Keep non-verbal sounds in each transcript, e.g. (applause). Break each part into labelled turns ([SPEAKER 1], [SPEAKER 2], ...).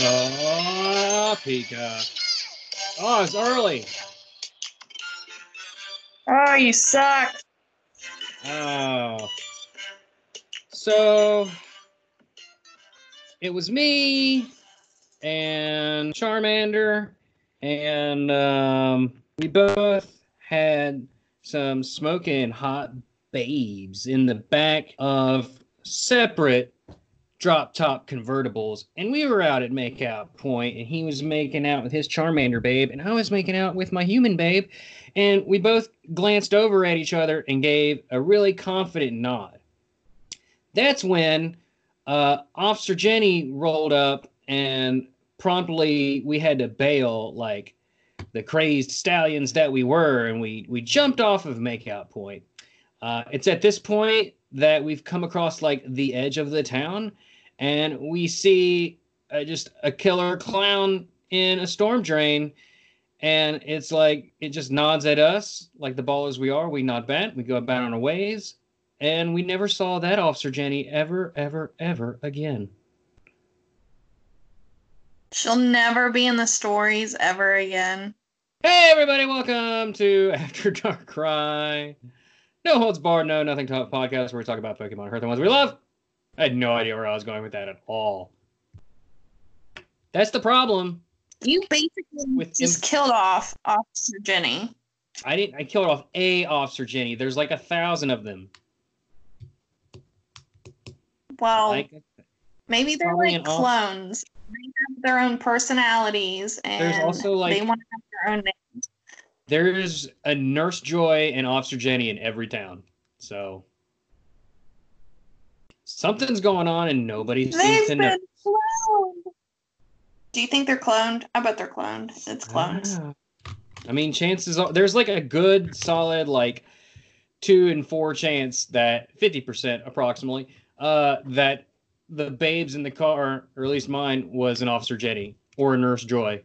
[SPEAKER 1] Oh, Pika. Oh, it's early.
[SPEAKER 2] Oh, you suck.
[SPEAKER 1] Oh. So it was me and Charmander, and um, we both had some smoking hot babes in the back of separate drop top convertibles. And we were out at makeout point and he was making out with his charmander babe and i was making out with my human babe. And we both glanced over at each other and gave a really confident nod. That's when uh, officer jenny rolled up and promptly we had to bail like the crazed stallions that we were and we we jumped off of makeout point. Uh, it's at this point that we've come across like the edge of the town and we see uh, just a killer clown in a storm drain and it's like it just nods at us like the ballers we are. We nod back we go about on our ways and we never saw that officer jenny ever ever ever again
[SPEAKER 2] She'll never be in the stories ever again.
[SPEAKER 1] hey everybody welcome to (laughs) after Darkrai no holds barred no nothing talk podcast where we talk about pokemon hurt the ones we love i had no idea where i was going with that at all that's the problem
[SPEAKER 2] You basically
[SPEAKER 1] With
[SPEAKER 2] just
[SPEAKER 1] imp-
[SPEAKER 2] killed off Officer Jenny.
[SPEAKER 1] I didn't. I killed off a officer Jenny. There's like a thousand of them.
[SPEAKER 2] Well,
[SPEAKER 1] Like
[SPEAKER 2] maybe they're like clones. They have their own personalities, and
[SPEAKER 1] There's also, like-
[SPEAKER 2] they want to have their own names.
[SPEAKER 1] there's a Nurse Joy and Officer Jenny in every town. So something's going on and nobody seems
[SPEAKER 2] They've
[SPEAKER 1] to
[SPEAKER 2] been
[SPEAKER 1] know.
[SPEAKER 2] cloned. Do you think they're cloned? I bet they're cloned. It's clones.
[SPEAKER 1] Ah. I mean, chances are there's like a good solid like two and four chance that fifty percent approximately uh that the babes in the car, or at least mine, was an Officer Jenny or a Nurse Joy.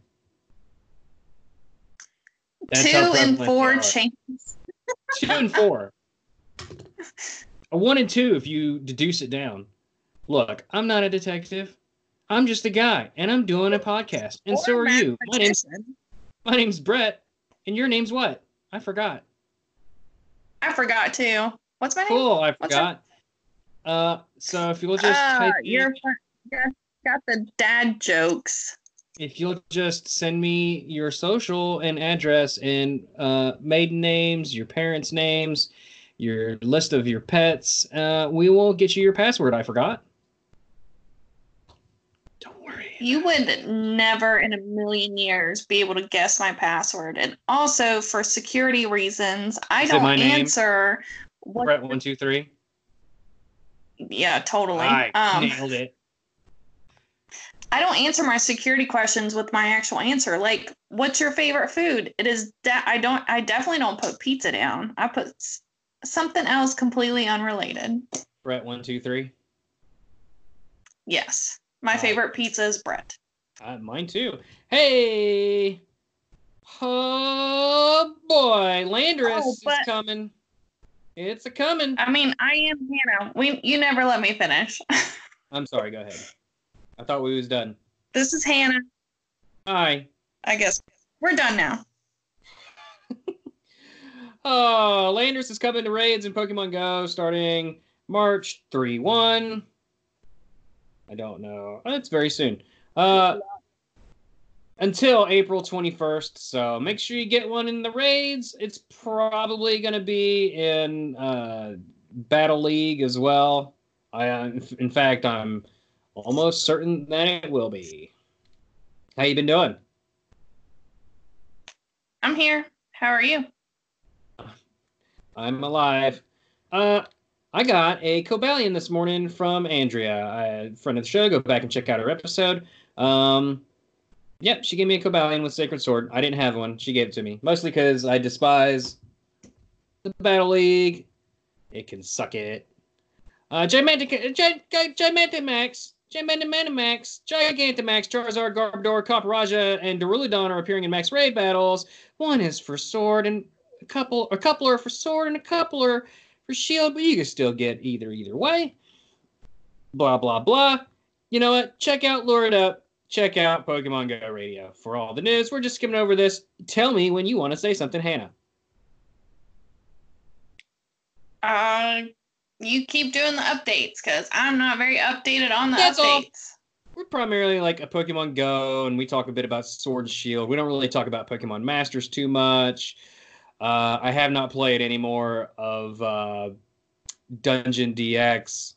[SPEAKER 1] That's
[SPEAKER 2] Two and four chains. (laughs)
[SPEAKER 1] two and four. A one and two if you deduce it down. Look, I'm not a detective. I'm just a guy, and I'm doing a podcast. And so are you. My name's my name's Brett, and your name's what? I forgot.
[SPEAKER 2] I forgot too. What's my name?
[SPEAKER 1] Cool, I forgot. Uh, so if you'll just
[SPEAKER 2] Uh,
[SPEAKER 1] type
[SPEAKER 2] you're, you're got the dad jokes.
[SPEAKER 1] if you'll just send me your social and address and uh, maiden names, your parents' names, your list of your pets, uh, we will get you your password. I forgot. Don't worry.
[SPEAKER 2] You would never in a million years be able to guess my password. And also for security reasons, I
[SPEAKER 1] Is
[SPEAKER 2] don't
[SPEAKER 1] name?
[SPEAKER 2] answer what
[SPEAKER 1] Brett one two three.
[SPEAKER 2] Yeah, totally.
[SPEAKER 1] I
[SPEAKER 2] Um
[SPEAKER 1] nailed it.
[SPEAKER 2] I don't answer my security questions with my actual answer. Like, what's your favorite food? It is de- I don't I definitely don't put pizza down. I put s- something else completely unrelated.
[SPEAKER 1] Brett one two three.
[SPEAKER 2] Yes. My
[SPEAKER 1] Wow.
[SPEAKER 2] favorite pizza is Brett.
[SPEAKER 1] Uh, mine too. Hey. Oh boy, Landorus
[SPEAKER 2] Oh, but-
[SPEAKER 1] is coming. It's a coming.
[SPEAKER 2] I mean, I am Hannah. We you never let me finish. (laughs)
[SPEAKER 1] I'm sorry. Go ahead. I thought we was done.
[SPEAKER 2] this is Hannah.
[SPEAKER 1] Hi.
[SPEAKER 2] I guess we're done now. (laughs)
[SPEAKER 1] Oh, Landorus is coming to raids in Pokemon Go starting March 3 1. I don't know. It's very soon. Uh, until April 21st. So make sure you get one in the raids. It's probably going to be in uh, Battle League as well. I, uh, in fact, I'm almost certain that it will be. How you been doing?
[SPEAKER 2] I'm here. How are you?
[SPEAKER 1] I'm alive. Uh, I got a Cobalion this morning from Andrea, a friend of the show. Go back and check out her episode. Um, yep, she gave me a Cobalion with Sacred Sword. I didn't have one. She gave it to me. Mostly because I despise the Battle League. It can suck it. Uh, Gigantic, Gi- Gi- Gigantic Max. Gigantamax, Gigantamax, Charizard, Garbodor, Copperajah, and Duraludon are appearing in Max Raid battles. One is for Sword, and a couple, a couple are for Sword, and a coupler for Shield. But you can still get either either way. Blah blah blah. You know what? Check out Lure It Up. Check out Pokemon Go Radio for all the news. We're just skimming over this. Tell me when you want to say something, Hannah.
[SPEAKER 2] Uh, you keep doing the updates because I'm not very updated on the
[SPEAKER 1] That's all.
[SPEAKER 2] updates.
[SPEAKER 1] We're primarily like a Pokemon Go, and we talk a bit about Sword and Shield. We don't really talk about Pokemon Masters too much. Uh, I have not played any more of uh, Dungeon DX.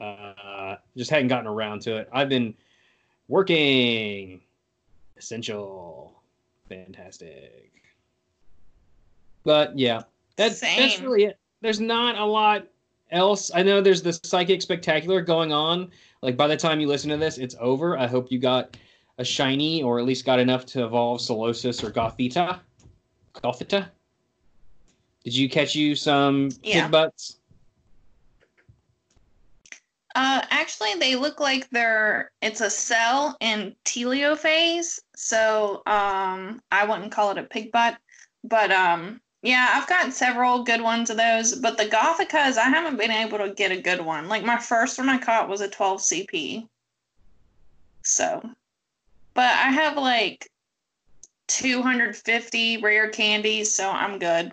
[SPEAKER 1] Uh, just hadn't gotten around to it. I've been working. Essential. Fantastic. But yeah, that's that's really it. There's not a lot else. I know there's the Psychic Spectacular going on. Like by the time you listen to this, it's over. I hope you got a shiny or at least got enough to evolve Solosis or Gothita. Gothita. Did you catch you some
[SPEAKER 2] Yeah.
[SPEAKER 1] pig butts?
[SPEAKER 2] Uh, actually, they look like they're it's a cell in telophase, so um, I wouldn't call it a pig butt, but um, yeah, I've got several good ones of those. But the Gothitas, I haven't been able to get a good one. Like my first one I caught was a 12 CP. So, but I have like 250 rare candies, so I'm good.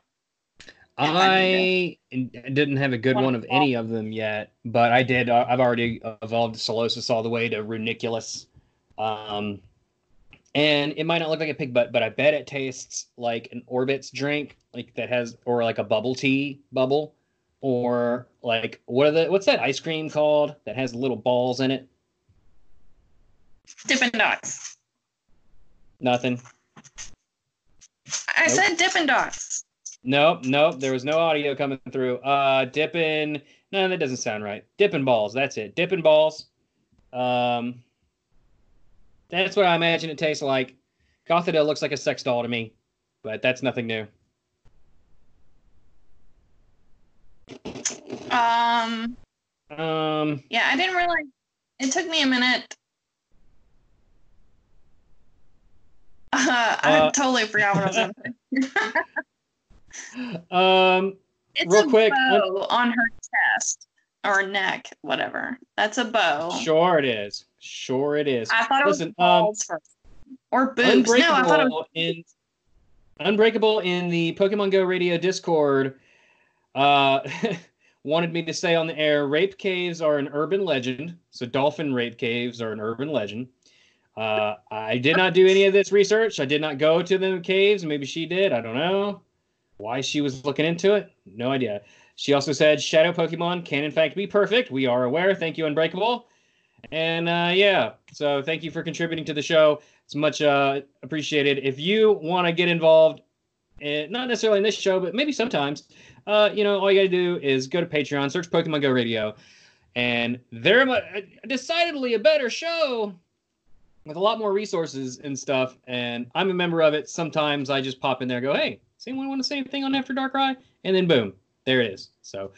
[SPEAKER 2] I
[SPEAKER 1] didn't have a good
[SPEAKER 2] One
[SPEAKER 1] of any of them yet, but I did. Uh, I've already evolved Solosis all the way to Reuniclus. Um, and it might not look like a pig butt, but I bet it tastes like an Orbitz drink, like that has, or like a bubble tea bubble, or like what are the what's that ice cream called that has little balls in it?
[SPEAKER 2] Dippin' Dots.
[SPEAKER 1] Nothing.
[SPEAKER 2] I
[SPEAKER 1] Nope.
[SPEAKER 2] said Dippin' Dots.
[SPEAKER 1] Nope, nope. There was no audio coming through. Uh, dipping. No, that doesn't sound right. Dipping balls. That's it. Dipping balls. Um, that's what I imagine it tastes like. Gothita looks like a sex doll to me, but that's nothing new.
[SPEAKER 2] Um,
[SPEAKER 1] Um,
[SPEAKER 2] yeah, I didn't realize. It took me a minute. Uh, I
[SPEAKER 1] Uh,
[SPEAKER 2] totally forgot what I was going to say. (laughs)
[SPEAKER 1] um,
[SPEAKER 2] It's
[SPEAKER 1] real quick,
[SPEAKER 2] bow on her chest or neck, whatever. That's a bow.
[SPEAKER 1] sure it is. Sure it is.
[SPEAKER 2] I thought it
[SPEAKER 1] Listen,
[SPEAKER 2] was balls first. Or boobs. No, I thought it was
[SPEAKER 1] Unbreakable in Unbreakable in the Pokemon Go Radio Discord uh, (laughs) wanted me to say on the air, rape caves are an urban legend. So dolphin rape caves are an urban legend. Uh, I did not do any of this research. I did not go to the caves. Maybe she did. I don't know why she was looking into it. No idea. She also said shadow Pokemon can in fact be perfect. We are aware. Thank you, Unbreakable. And uh, yeah, so thank you for contributing to the show. It's much uh, appreciated. If you want to get involved, eh, not necessarily in this show, but maybe sometimes, uh, you know, all you got to do is go to Patreon, search Pokemon Go Radio, and they're a- decidedly a better show with a lot more resources and stuff. And I'm a member of it. Sometimes I just pop in there go, hey, does anyone want to say anything on After Darkrai? And then boom, there it is. So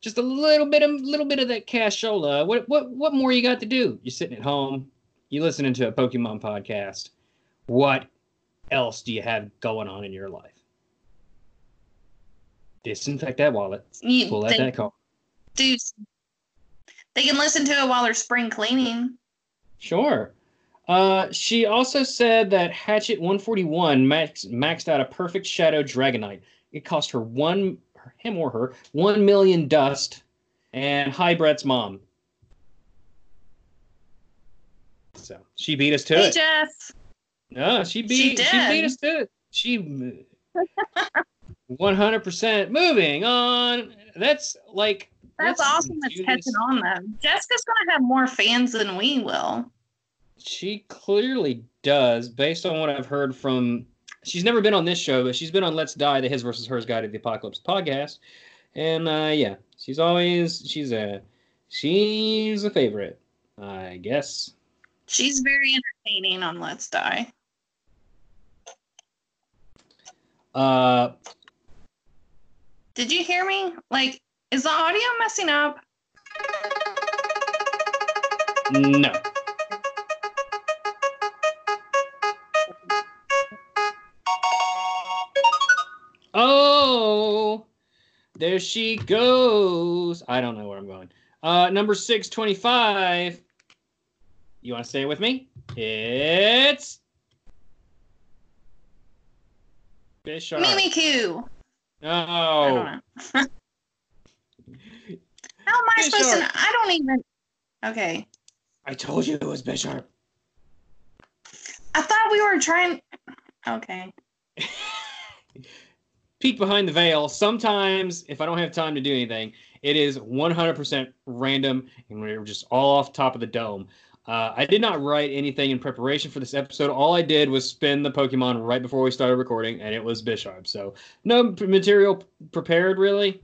[SPEAKER 1] just a little bit of little bit of that cashola. What what what more you got to do? You're sitting at home, you listening to a Pokemon podcast. What else do you have going on in your life? Disinfect that wallet.
[SPEAKER 2] You
[SPEAKER 1] Pull out
[SPEAKER 2] think-
[SPEAKER 1] that card.
[SPEAKER 2] do- They can listen to it while they're spring cleaning.
[SPEAKER 1] Sure. Uh, she also said that Hatchet 141 max, maxed out a perfect Shadow Dragonite. It cost her one, him or her, one million dust. And hi, Brett's mom. So she beat us to
[SPEAKER 2] Hey,
[SPEAKER 1] it.
[SPEAKER 2] Jess.
[SPEAKER 1] No, she beat she,
[SPEAKER 2] did.
[SPEAKER 1] beat us to it. She 100% moving on. That's like
[SPEAKER 2] That's awesome. That's catching on though. Jessica's gonna have more fans than we will.
[SPEAKER 1] She clearly does, based on what I've heard from. She's never been on this show, but she's been on Let's Die, the His versus Hers Guide to the Apocalypse podcast, and uh, yeah, she's always she's a she's a favorite, I guess.
[SPEAKER 2] She's very entertaining on Let's Die.
[SPEAKER 1] Uh,
[SPEAKER 2] Did you hear me? Like, is the audio messing up?
[SPEAKER 1] No. There she goes. I don't know where I'm going. Uh, number 625. You want to stay with me? It's Bisharp.
[SPEAKER 2] Mimikyu.
[SPEAKER 1] Oh.
[SPEAKER 2] How am I supposed to? I don't even. Okay.
[SPEAKER 1] I told you it was Bisharp.
[SPEAKER 2] I thought we were trying. Okay. (laughs)
[SPEAKER 1] Peek behind the veil. Sometimes, if I don't have time to do anything, it is 100% random and we're just all off top of the dome. Uh, I did not write anything in preparation for this episode. All I did was spin the Pokemon right before we started recording, and it was Bisharp. So no material prepared really.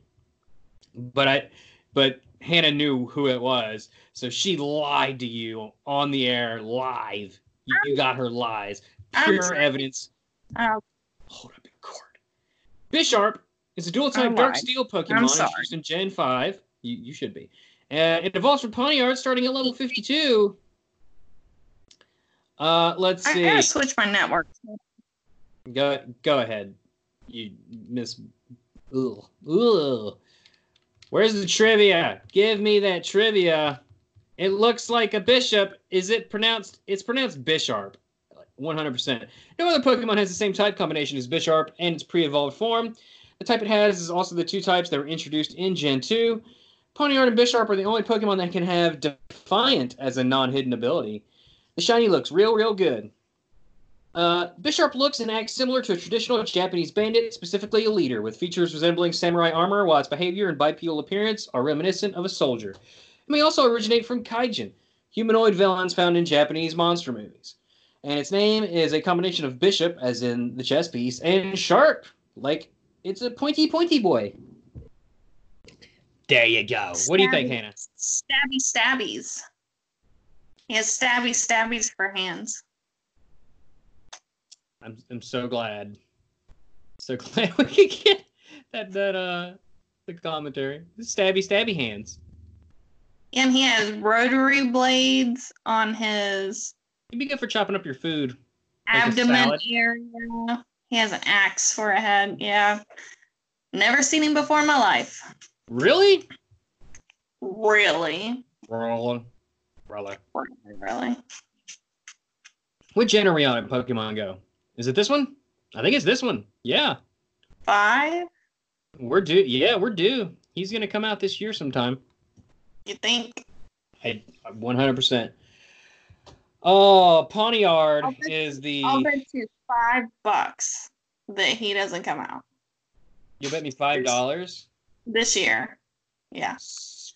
[SPEAKER 1] But I, but Hannah knew who it was, so she lied to you on the air live. You, got her lies, pure evidence.
[SPEAKER 2] Oh,
[SPEAKER 1] Hold up. Bisharp is a dual type Dark
[SPEAKER 2] lied.
[SPEAKER 1] Steel Pokemon introduced in Gen 5. You, you should be. Uh, it evolves from Pawniard starting at level 52. Uh, let's see.
[SPEAKER 2] I gotta switch my network.
[SPEAKER 1] Go go ahead. You miss. Ugh. Ugh. Where's the trivia? Give me that trivia. It looks like a bishop. Is it pronounced? It's pronounced Bisharp. 100%. No other Pokemon has the same type combination as Bisharp and its pre-evolved form. The type it has is also the two types that were introduced in Gen 2. Pawniard and Bisharp are the only Pokemon that can have Defiant as a non-hidden ability. The shiny looks real, real good. Uh, Bisharp looks and acts similar to a traditional Japanese bandit, specifically a leader, with features resembling samurai armor, while its behavior and bipedal appearance are reminiscent of a soldier. It may also originate from kaijin, humanoid villains found in Japanese monster movies. And its name is a combination of bishop, as in the chess piece, and sharp, like it's a pointy, pointy boy. There you go. What do you think, Hannah?
[SPEAKER 2] Stabby stabbies. He has stabby stabbies for hands.
[SPEAKER 1] I'm I'm so glad. So (laughs) glad we could get that that uh the commentary. Stabby stabby hands.
[SPEAKER 2] And he has rotary blades on his
[SPEAKER 1] It'd be good for chopping up your food. Like
[SPEAKER 2] abdomen area. He has an axe for a head. Yeah. Never seen him before in my life.
[SPEAKER 1] Really?
[SPEAKER 2] Really?
[SPEAKER 1] Really? Roller.
[SPEAKER 2] Really?
[SPEAKER 1] What gen are we on at Pokemon Go? Is it this one? I think it's this one. Yeah.
[SPEAKER 2] Five?
[SPEAKER 1] We're due. Yeah, we're due. He's gonna come out this year sometime.
[SPEAKER 2] You think?
[SPEAKER 1] I 100%. Oh,
[SPEAKER 2] Pawniard
[SPEAKER 1] is the.
[SPEAKER 2] I'll bet you five bucks that he doesn't come out
[SPEAKER 1] You bet me five dollars.
[SPEAKER 2] this year. Yeah.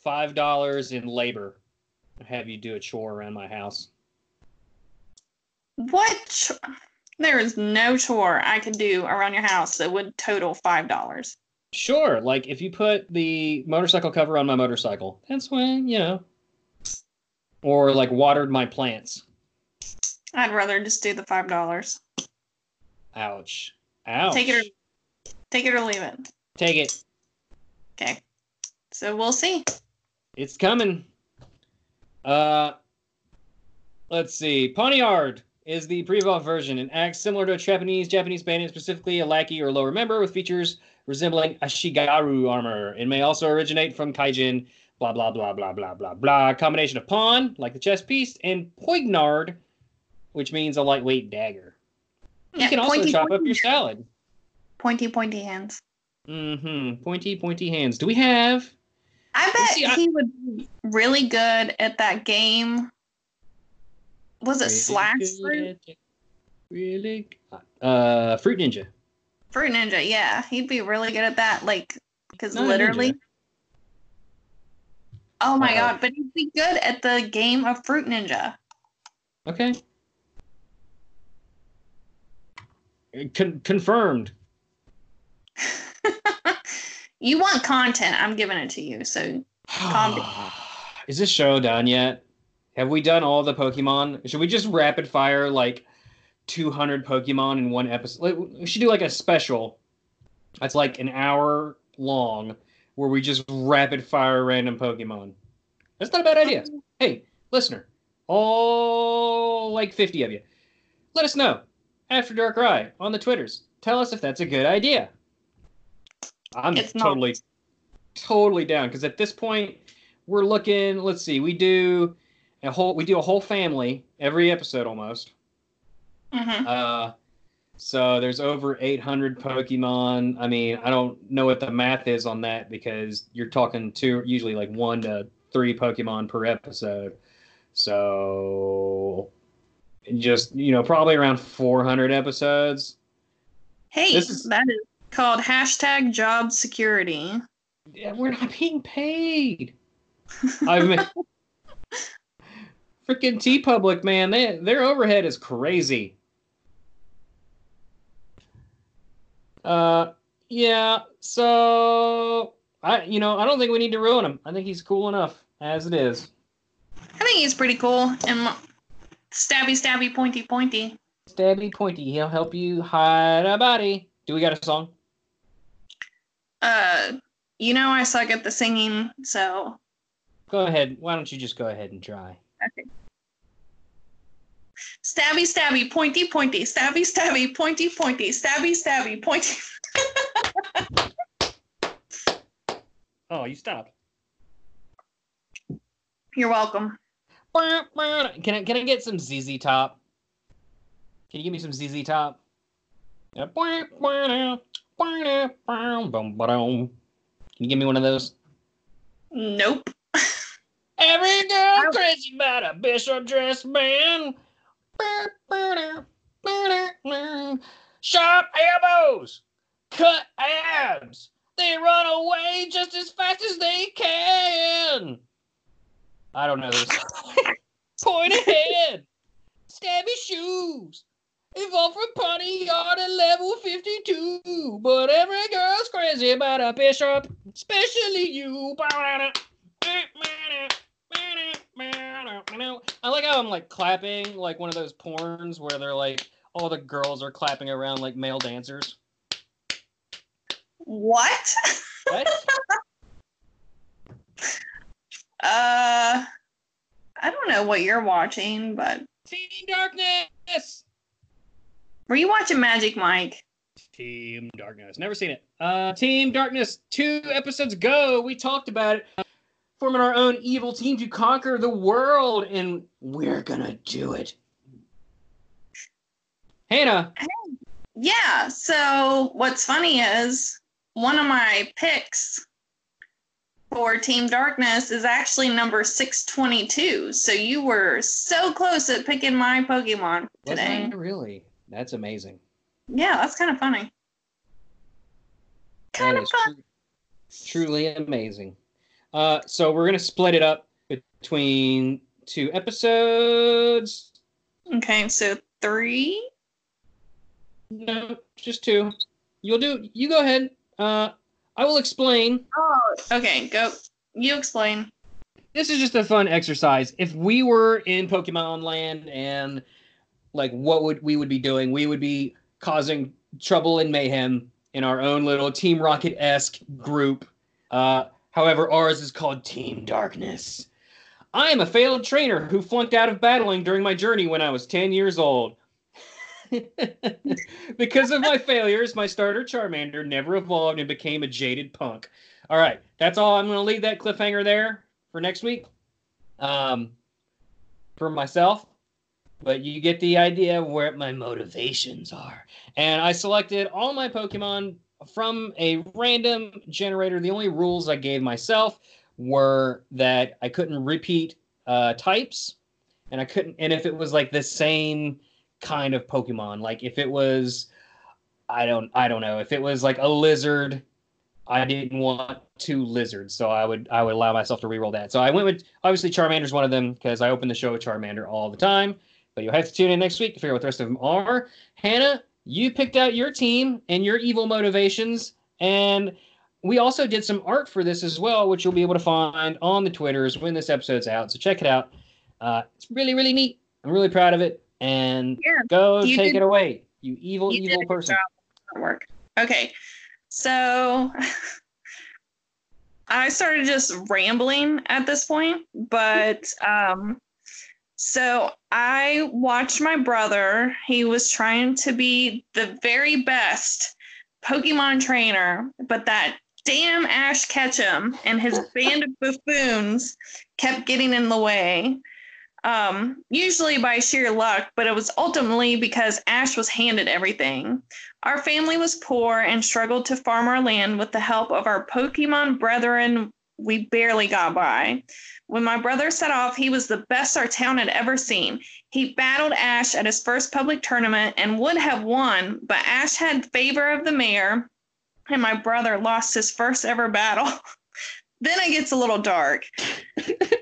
[SPEAKER 1] Five dollars in labor. Have you do a chore around my house.
[SPEAKER 2] What? Ch- there is no chore I could do around your house that would total five dollars.
[SPEAKER 1] Sure, like if you put the motorcycle cover on my motorcycle, that's when you know. Or like watered my plants.
[SPEAKER 2] I'd rather just do the five dollars.
[SPEAKER 1] Ouch. Ouch.
[SPEAKER 2] Take it or take it or leave it.
[SPEAKER 1] Take it.
[SPEAKER 2] Okay. So we'll see.
[SPEAKER 1] It's coming. Uh, let's see. Pawniard is the pre-evolved version and acts similar to a Japanese Japanese bandit, specifically a lackey or lower member, with features resembling a Ashigaru armor. It may also originate from Kaijin. Blah blah blah blah blah blah blah. Combination of pawn, like the chess piece, and poignard, which means a lightweight dagger. You can also
[SPEAKER 2] pointy,
[SPEAKER 1] chop up your salad.
[SPEAKER 2] pointy pointy hands.
[SPEAKER 1] Mm-hmm. Pointy pointy hands. Do we have?
[SPEAKER 2] I bet
[SPEAKER 1] See, I-
[SPEAKER 2] he would be really good at that game. Was it Slash Fruit?
[SPEAKER 1] Really? Uh, Fruit Ninja.
[SPEAKER 2] Fruit Ninja, yeah. He'd be really good at that. Like, because literally. Oh my
[SPEAKER 1] Uh-oh.
[SPEAKER 2] god, but he'd be good at the game of Fruit Ninja.
[SPEAKER 1] Okay. Con- confirmed. (laughs)
[SPEAKER 2] you want content, I'm giving it to you. So Calm. (sighs)
[SPEAKER 1] Is this show done yet? Have we done all the Pokemon? Should we just rapid fire like 200 Pokemon in one episode? We should do like a special that's like an hour long where we just rapid fire random Pokemon. That's not a bad idea. Um, hey, listener, all like 50 of you. Let us know. After Darkrai on the Twitters. Tell us if that's a good idea. I'm
[SPEAKER 2] It's not.
[SPEAKER 1] totally, totally down because at this point we're looking. Let's see, we do a whole we do a whole family every episode almost.
[SPEAKER 2] hmm
[SPEAKER 1] Uh, so there's over 800 Pokemon. I mean, I don't know what the math is on that because you're talking to usually like one to three Pokemon per episode. So just you know probably around 400 episodes.
[SPEAKER 2] Hey,
[SPEAKER 1] This is-
[SPEAKER 2] that is called hashtag job security.
[SPEAKER 1] Yeah, we're not being paid. I mean, (laughs) freaking TeePublic, man, they, their overhead is crazy. Uh, yeah. So I, you know, I don't think we need to ruin him. I think he's cool enough as it is.
[SPEAKER 2] I think he's pretty cool and stabby, stabby, pointy, pointy.
[SPEAKER 1] Stabby pointy, he'll help you hide a body. Do we got a song?
[SPEAKER 2] Uh, you know I suck at the singing, so
[SPEAKER 1] Go ahead. Why don't you just go ahead and try? Okay.
[SPEAKER 2] Stabby, stabby, pointy, pointy, stabby, stabby, pointy, pointy, stabby, stabby, pointy. (laughs)
[SPEAKER 1] Oh, you stopped.
[SPEAKER 2] You're welcome.
[SPEAKER 1] Can I can I get some ZZ Top? Can you give me some ZZ Top? Can you give me one of those?
[SPEAKER 2] Nope.
[SPEAKER 1] Every (laughs) girl crazy about a Bisharp dress man. Sharp elbows, cut abs. They run away just as fast as they can. I don't know this. (laughs) Point ahead. Stabby shoes. Evolve from Putty Yard at level 52. But every girl's crazy about a bishop, especially you. I like how I'm like clapping like one of those porns where they're like all the girls are clapping around like male dancers.
[SPEAKER 2] What?
[SPEAKER 1] What? (laughs)
[SPEAKER 2] Uh, I don't know what you're watching, but
[SPEAKER 1] Team Darkness.
[SPEAKER 2] were you watching Magic Mike?
[SPEAKER 1] Team Darkness. Never seen it. Uh, Team Darkness. Two episodes ago, we talked about it. Forming our own evil team to conquer the world, and we're gonna do it. Hannah,
[SPEAKER 2] Yeah. So what's funny is one of my picks for Team Darkness is actually number 622. So you were so close at picking my Pokemon today.
[SPEAKER 1] Really? That's amazing.
[SPEAKER 2] Yeah, that's kind of funny. Kind of fun.
[SPEAKER 1] tru- truly amazing. Uh, so we're gonna split it up between two episodes.
[SPEAKER 2] Okay, so three.
[SPEAKER 1] No, just two. You'll do. You go ahead. Uh, I will explain.
[SPEAKER 2] Oh, okay. Go. You explain.
[SPEAKER 1] This is just a fun exercise. If we were in Pokemon Land and like what would we would be doing? We would be causing trouble and mayhem in our own little Team Rocket esque group. Uh, however, ours is called Team Darkness. I am a failed trainer who flunked out of battling during my journey when I was 10 years old. (laughs) because of my failures, my starter Charmander never evolved and became a jaded punk. All right, that's all. I'm going to leave that cliffhanger there for next week. Um, for myself, but you get the idea of where my motivations are. And I selected all my Pokemon from a random generator. The only rules I gave myself were that I couldn't repeat uh, types, and I couldn't, and if it was like the same kind of Pokemon, like if it was, I don't, I don't know, if it was like a lizard, I didn't want two lizards, so I would, I would allow myself to reroll that. So I went with obviously Charmander's one of them because I open the show with Charmander all the time. But you'll have to tune in next week to figure out what the rest of them are. Hannah, you picked out your team and your evil motivations, and we also did some art for this as well, which you'll be able to find on the Twitters when this episode's out. So check it out. Uh, it's really, really neat. I'm really proud of it. And
[SPEAKER 2] Yeah,
[SPEAKER 1] go
[SPEAKER 2] you
[SPEAKER 1] take
[SPEAKER 2] did-
[SPEAKER 1] it away, you evil,
[SPEAKER 2] you
[SPEAKER 1] evil person.
[SPEAKER 2] work. Okay. So (laughs) I started just rambling at this point, but (laughs) um So I watched my brother. He was trying to be the very best Pokemon trainer, but that damn Ash Ketchum and his band of buffoons kept getting in the way. Um, usually by sheer luck, but it was ultimately because Ash was handed everything. Our family was poor and struggled to farm our land with the help of our Pokemon brethren. We barely got by. When my brother set off, he was the best our town had ever seen. He battled Ash at his first public tournament and would have won, but Ash had favor of the mayor, and my brother lost his first ever battle. (laughs) then it gets a little dark. (laughs)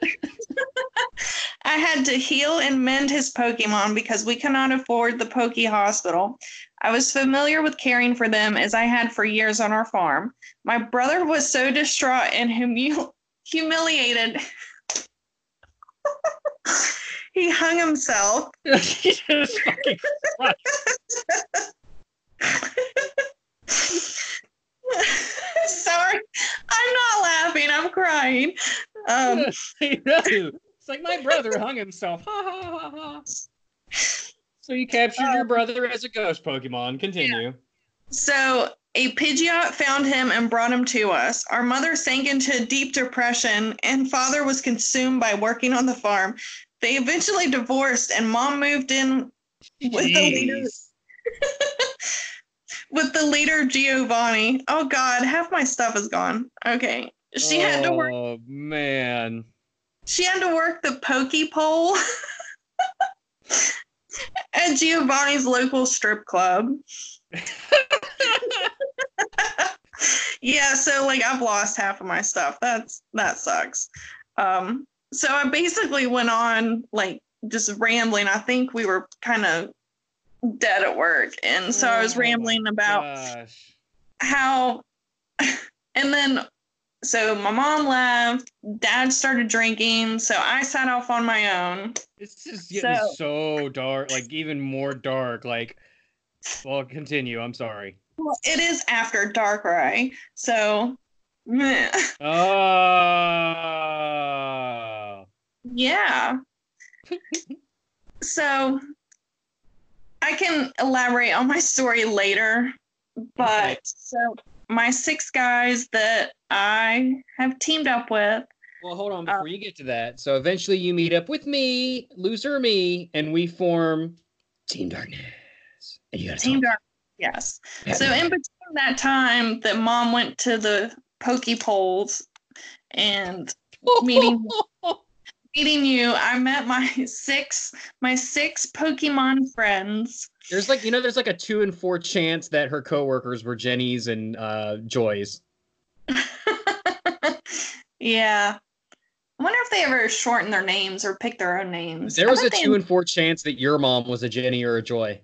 [SPEAKER 2] I had to heal and mend his Pokemon because we cannot afford the Poke Hospital. I was familiar with caring for them as I had for years on our farm. My brother was so distraught and humi- humiliated. (laughs) he hung himself. (laughs)
[SPEAKER 1] Jesus fucking (laughs)
[SPEAKER 2] Sorry, I'm not laughing. I'm crying. Um.
[SPEAKER 1] It's like my brother hung himself. Ha ha ha ha. So you captured your
[SPEAKER 2] Um,
[SPEAKER 1] brother as a ghost Pokemon. Continue.
[SPEAKER 2] So a Pidgeot found him and brought him to us. Our mother sank into a deep depression, and father was consumed by working on the farm. They eventually divorced, and mom moved in with the leader (laughs) with the leader Giovanni. Oh God, half my stuff is gone. Okay, she had to work.
[SPEAKER 1] Oh man.
[SPEAKER 2] She had to work the pokey pole (laughs) at Giovanni's local strip club. (laughs) yeah, so like I've lost half of my stuff. That's that sucks. Um, so I basically went on like just rambling. I think we were kind of dead at work, and so I was
[SPEAKER 1] Oh,
[SPEAKER 2] rambling about
[SPEAKER 1] Gosh.
[SPEAKER 2] how (laughs) and then so my mom left dad started drinking so i sat off on my own
[SPEAKER 1] This is getting
[SPEAKER 2] So-
[SPEAKER 1] so dark, like even more dark. Like, well, continue. I'm sorry.
[SPEAKER 2] well it is after dark right so meh.
[SPEAKER 1] Oh.
[SPEAKER 2] yeah (laughs) so i can elaborate on my story later but
[SPEAKER 1] Okay.
[SPEAKER 2] so my six guys that i have teamed up with
[SPEAKER 1] Well, hold on
[SPEAKER 2] Uh,
[SPEAKER 1] before you get to that. So eventually you meet up with me, loser me, and we form Team Darkness. And you
[SPEAKER 2] team
[SPEAKER 1] talk.
[SPEAKER 2] dark yes. So in between that time that mom went to the pokey polls and meeting- (laughs) meeting you, I met my (laughs) six my six Pokemon friends.
[SPEAKER 1] There's like you know, there's like a two and four chance that her coworkers were Jenny's and uh, Joy's. (laughs)
[SPEAKER 2] yeah. I wonder if they ever shorten their names or pick their own names.
[SPEAKER 1] There was a
[SPEAKER 2] they-
[SPEAKER 1] two and four chance that your mom was a Jenny or a Joy.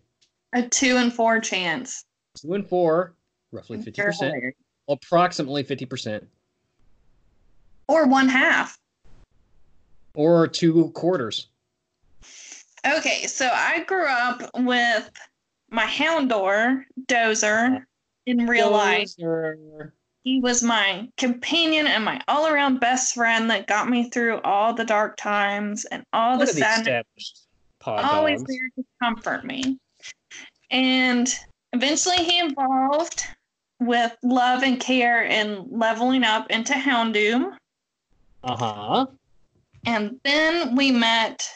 [SPEAKER 2] a two and four chance.
[SPEAKER 1] Two and four, roughly fifty percent. approximately fifty percent,
[SPEAKER 2] Or one half.
[SPEAKER 1] Or two quarters.
[SPEAKER 2] Okay, so I grew up with my Houndour, Dozer, in real life. He was my companion and my all around best friend that got me through all the dark times and all
[SPEAKER 1] What
[SPEAKER 2] the sadness, always there to comfort me. And eventually he evolved with love and care and leveling up into Houndoom.
[SPEAKER 1] Uh huh.
[SPEAKER 2] And then we met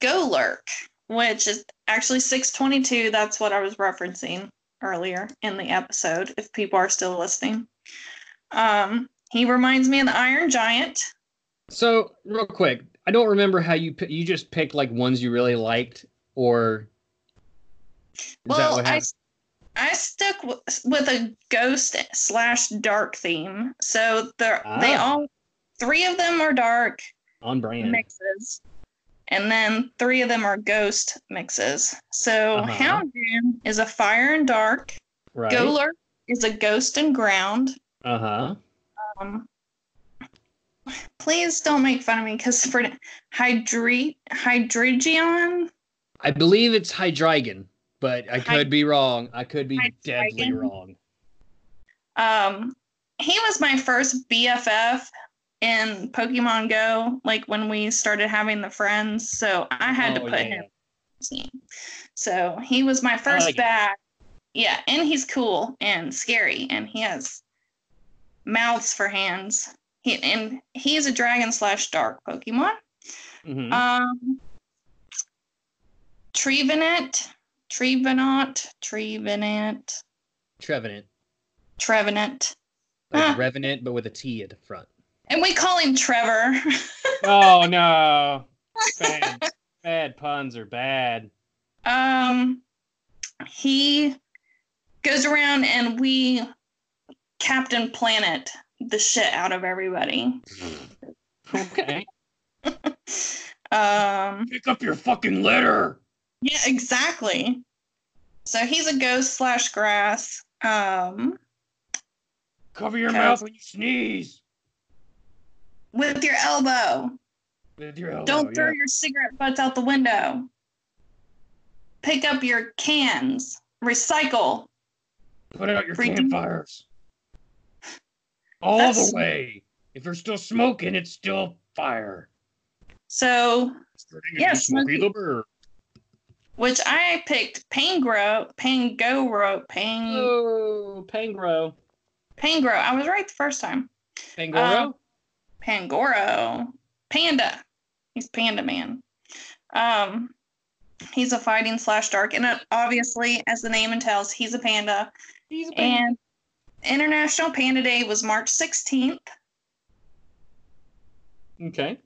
[SPEAKER 2] Golurk, which is actually 622. That's what I was referencing earlier in the episode, if people are still listening. Um, he reminds me of the Iron Giant.
[SPEAKER 1] So real quick, I don't remember how you you just picked like ones you really liked, or is that
[SPEAKER 2] Well,
[SPEAKER 1] what
[SPEAKER 2] I? I stuck w- with a ghost slash dark theme. So they
[SPEAKER 1] Ah.
[SPEAKER 2] all, three of them are dark
[SPEAKER 1] On brand.
[SPEAKER 2] mixes. And then three of them are ghost mixes. So
[SPEAKER 1] Uh-huh.
[SPEAKER 2] Houndoom is a fire and dark.
[SPEAKER 1] right.
[SPEAKER 2] Golurk is a ghost and ground.
[SPEAKER 1] Uh huh.
[SPEAKER 2] Um, please don't make fun of me because for Hydri Hydreigon,
[SPEAKER 1] I believe it's Hydreigon, but I
[SPEAKER 2] Hy-
[SPEAKER 1] could be wrong. I could be deadly wrong.
[SPEAKER 2] um, he was my first BFF in Pokemon Go, like when we started having the friends. So I had to
[SPEAKER 1] Oh,
[SPEAKER 2] put
[SPEAKER 1] yeah.
[SPEAKER 2] him team. So he was my first
[SPEAKER 1] like it.
[SPEAKER 2] bat. Yeah, and he's cool and scary, and he has mouths for hands. He and he's a dragon slash dark Pokemon.
[SPEAKER 1] Mhm.
[SPEAKER 2] Um, Trevenant, Trevenant, Trevenant,
[SPEAKER 1] Trevenant.
[SPEAKER 2] Trevenant,
[SPEAKER 1] Like
[SPEAKER 2] Ah.
[SPEAKER 1] Revenant, but with a T at the front.
[SPEAKER 2] And we call him Trevor. (laughs)
[SPEAKER 1] Oh no. Bad, bad puns are bad.
[SPEAKER 2] um, he goes around and we Captain Planet the shit out of everybody.
[SPEAKER 1] Okay. (laughs)
[SPEAKER 2] Um,
[SPEAKER 1] Pick up your fucking litter.
[SPEAKER 2] yeah, exactly. So he's a ghost slash grass. Um,
[SPEAKER 1] Cover your mouth when you sneeze.
[SPEAKER 2] With your elbow.
[SPEAKER 1] With your elbow,
[SPEAKER 2] Don't throw
[SPEAKER 1] yeah.
[SPEAKER 2] your cigarette butts out the window. Pick up your cans. Recycle.
[SPEAKER 1] Put out your
[SPEAKER 2] Freaking-
[SPEAKER 1] campfires. All
[SPEAKER 2] That's-
[SPEAKER 1] the way. If you're still smoking, it's still fire.
[SPEAKER 2] So,
[SPEAKER 1] Starting
[SPEAKER 2] Yeah,
[SPEAKER 1] Smokey
[SPEAKER 2] Smokey.
[SPEAKER 1] the Bear.
[SPEAKER 2] which I picked Pangro, Pangoro, Pang,
[SPEAKER 1] Oh, Pangro.
[SPEAKER 2] Pangro. I was right the first time.
[SPEAKER 1] Pangoro?
[SPEAKER 2] Um, Pangoro. Panda. He's Panda Man. Um, he's a fighting slash dark, and obviously, as the name entails, he's a panda.
[SPEAKER 1] He's a
[SPEAKER 2] And International Panda Day was March 16th.
[SPEAKER 1] Okay.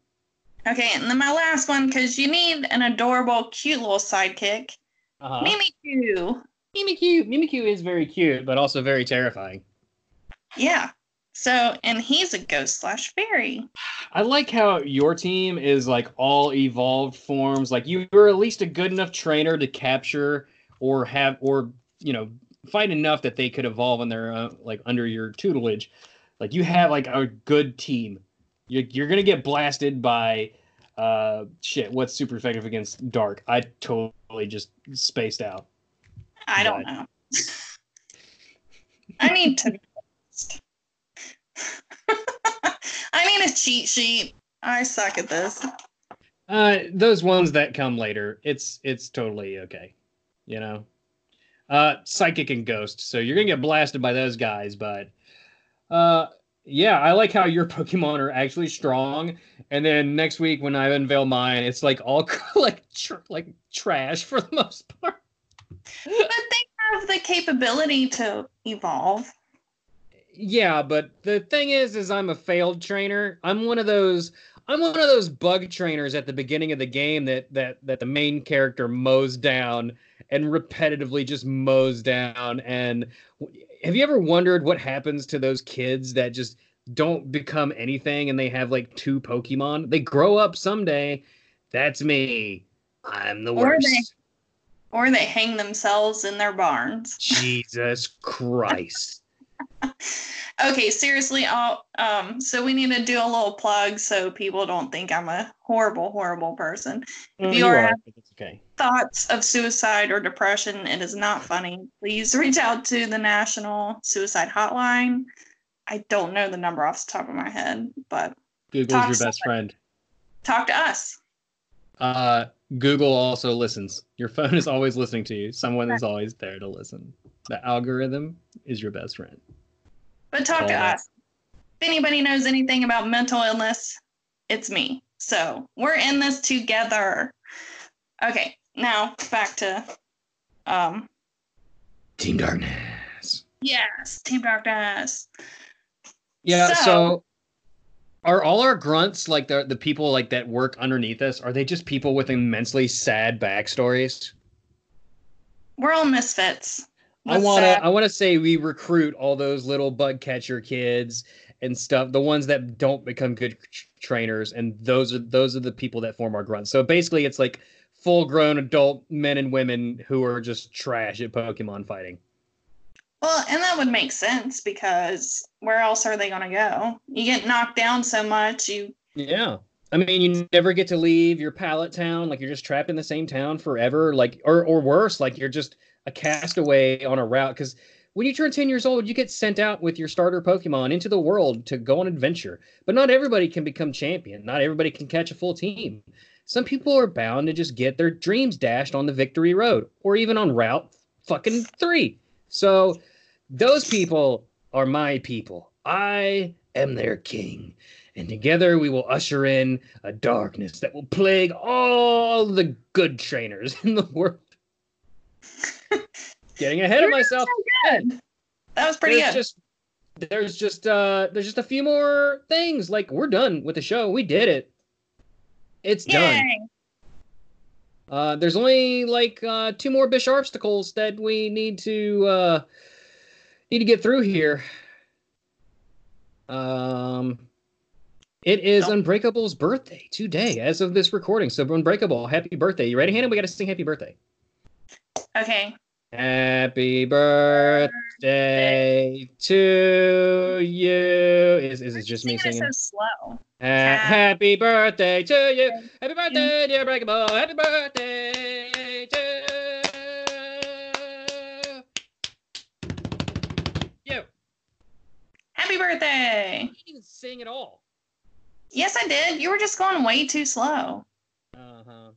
[SPEAKER 2] Okay, and then my last one, because you need an adorable, cute little sidekick.
[SPEAKER 1] Uh-huh.
[SPEAKER 2] Mimikyu.
[SPEAKER 1] Mimikyu. Mimikyu is very cute, but also very terrifying.
[SPEAKER 2] Yeah. So, and he's a ghost slash fairy.
[SPEAKER 1] I like how your team is like all evolved forms. Like you were at least a good enough trainer to capture or have or you know fight enough that they could evolve in their uh, like under your tutelage. Like you have like a good team. You're, you're gonna get blasted by uh shit. What's super effective against dark? I totally just spaced out.
[SPEAKER 2] I don't
[SPEAKER 1] Right.
[SPEAKER 2] know. (laughs) I need to. Need a cheat sheet. I suck at this.
[SPEAKER 1] Uh, those ones that come later, it's it's totally okay. You know, uh, psychic and ghost. So you're gonna get blasted by those guys, but uh, yeah, I like how your (laughs) Pokemon are actually strong. And then next week when I unveil mine, it's like all (laughs) like tr- like trash for the most part.
[SPEAKER 2] But they have the capability to evolve.
[SPEAKER 1] Yeah, but the thing is, is I'm a failed trainer. I'm one of those. I'm one of those bug trainers at the beginning of the game that that that the main character mows down and repetitively just mows down. And have you ever wondered what happens to those kids that just don't become anything and they have like two Pokemon? They grow up someday. That's me. I'm the
[SPEAKER 2] Or
[SPEAKER 1] worst.
[SPEAKER 2] they- Or they hang themselves in their barns.
[SPEAKER 1] Jesus (laughs) Christ.
[SPEAKER 2] Okay, seriously, I'll, um, so we need to do a little plug so people don't think I'm a horrible, horrible person.
[SPEAKER 1] Mm,
[SPEAKER 2] you are-
[SPEAKER 1] but it's okay.
[SPEAKER 2] Thoughts of suicide or depression, it is not funny. Please reach out to the National Suicide Hotline. I don't know the number off the top of my head, but
[SPEAKER 1] Google's your best friend.
[SPEAKER 2] talk to us.
[SPEAKER 1] Uh, Google also listens. Your phone is always listening to you. Someone is always there to listen. The algorithm is your best friend.
[SPEAKER 2] But talk to us. If anybody knows anything about mental illness, it's me. So we're in this together. Okay, now back to um
[SPEAKER 1] Team Darkness.
[SPEAKER 2] yes, Team Darkness.
[SPEAKER 1] Yeah. So,
[SPEAKER 2] So-
[SPEAKER 1] are all our grunts like the the people like that work underneath us? Are they just people with immensely sad backstories?
[SPEAKER 2] We're all misfits.
[SPEAKER 1] I wanna
[SPEAKER 2] sad-
[SPEAKER 1] I wanna say we recruit all those little bug catcher kids and stuff, the ones that don't become good trainers, and those are those are the people that form our grunts. So basically, it's like full grown adult men and women who are just trash at Pokemon fighting.
[SPEAKER 2] Well, and that would make sense because where else are they gonna go? You get knocked down so much, you
[SPEAKER 1] Yeah. I mean, you never get to leave your pallet town. Like you're just trapped in the same town forever. Like, or or worse, like you're just a castaway on a route. Because when you turn 10 years old, you get sent out with your starter Pokemon into the world to go on adventure. But not everybody can become champion. Not everybody can catch a full team. Some people are bound to just get their dreams dashed on the victory road or even on route fucking three. So those people are my people. I am their king. And together we will usher in a darkness that will plague all the good trainers in the world. Getting ahead of myself.
[SPEAKER 2] So. That was pretty
[SPEAKER 1] there's
[SPEAKER 2] good.
[SPEAKER 1] just there's just uh there's just a few more things. Like we're done with the show. We did it. It's done. Uh, there's only like uh, two more Bish obstacles that we need to uh, need to get through here. Um, it is
[SPEAKER 2] Nope.
[SPEAKER 1] Unbreakable's birthday today, as of this recording. So, Unbreakable, happy birthday! You ready, Hannah? We got to sing happy birthday.
[SPEAKER 2] Okay.
[SPEAKER 1] Happy birthday to you. Is is it just me
[SPEAKER 2] Singing it so slow.
[SPEAKER 1] Ha- happy birthday to you. Happy birthday, dear Breakable. Happy birthday to you.
[SPEAKER 2] Happy birthday.
[SPEAKER 1] You didn't even sing at all.
[SPEAKER 2] Yes, I did. You were just going way too slow.
[SPEAKER 1] Uh huh.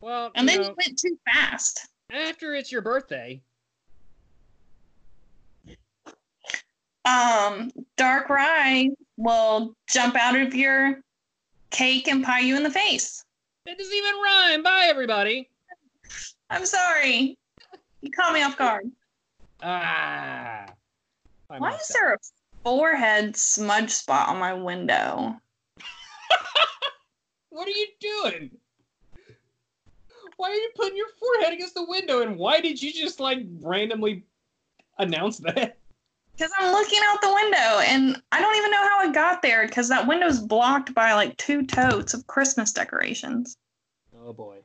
[SPEAKER 1] Well,
[SPEAKER 2] And
[SPEAKER 1] you
[SPEAKER 2] then
[SPEAKER 1] know,
[SPEAKER 2] you went too fast.
[SPEAKER 1] after it's your birthday,
[SPEAKER 2] Um, Darkrai will jump out of your cake and pie you in the face.
[SPEAKER 1] it doesn't even rhyme. Bye, everybody.
[SPEAKER 2] I'm sorry. You caught me off guard.
[SPEAKER 1] Ah.
[SPEAKER 2] Why is there a forehead smudge spot on my window? (laughs)
[SPEAKER 1] What are you doing? Why are you putting your forehead against the window? And why did you just like randomly announce that?
[SPEAKER 2] Because I'm looking out the window and I don't even know how I got there because that window's blocked by like two totes of Christmas decorations.
[SPEAKER 1] Oh boy.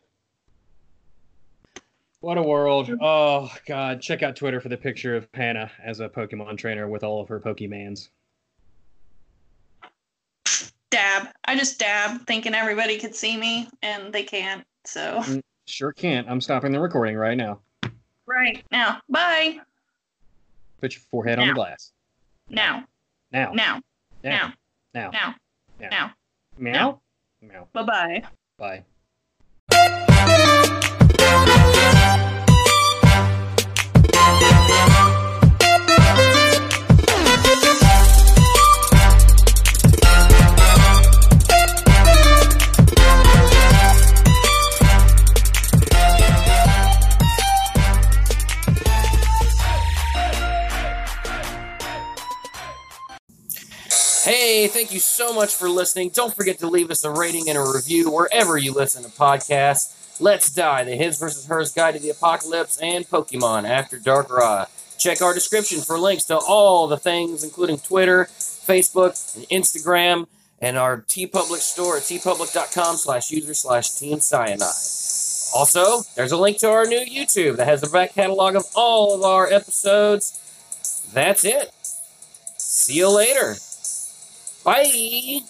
[SPEAKER 1] What a world. Oh god. Check out Twitter for the picture of Hannah as a Pokemon trainer with all of her Pokemans.
[SPEAKER 2] Dab. I just dab thinking everybody could see me and they can't. So, mm,
[SPEAKER 1] Sure can't. I'm stopping the recording right now.
[SPEAKER 2] right now. Bye.
[SPEAKER 1] Put your forehead on the glass.
[SPEAKER 2] Now.
[SPEAKER 1] Now.
[SPEAKER 2] Now.
[SPEAKER 1] Now.
[SPEAKER 2] Now.
[SPEAKER 1] Now.
[SPEAKER 2] Now.
[SPEAKER 1] Now.
[SPEAKER 2] Now.
[SPEAKER 1] Meow. Meow.
[SPEAKER 2] Bye bye.
[SPEAKER 1] Bye.
[SPEAKER 3] Thank you so much for listening. Don't forget to leave us a rating and a review wherever you listen to podcasts. Let's Die, the His versus Hers Guide to the Apocalypse, and Pokemon After Darkrai. Check our description for links to all the things, including Twitter, Facebook, and Instagram, and our TeePublic store at teepublic.com slash user slash Team Cyanide. Also, there's a link to our new YouTube that has a back catalog of all of our episodes. That's it. See you later. Bye.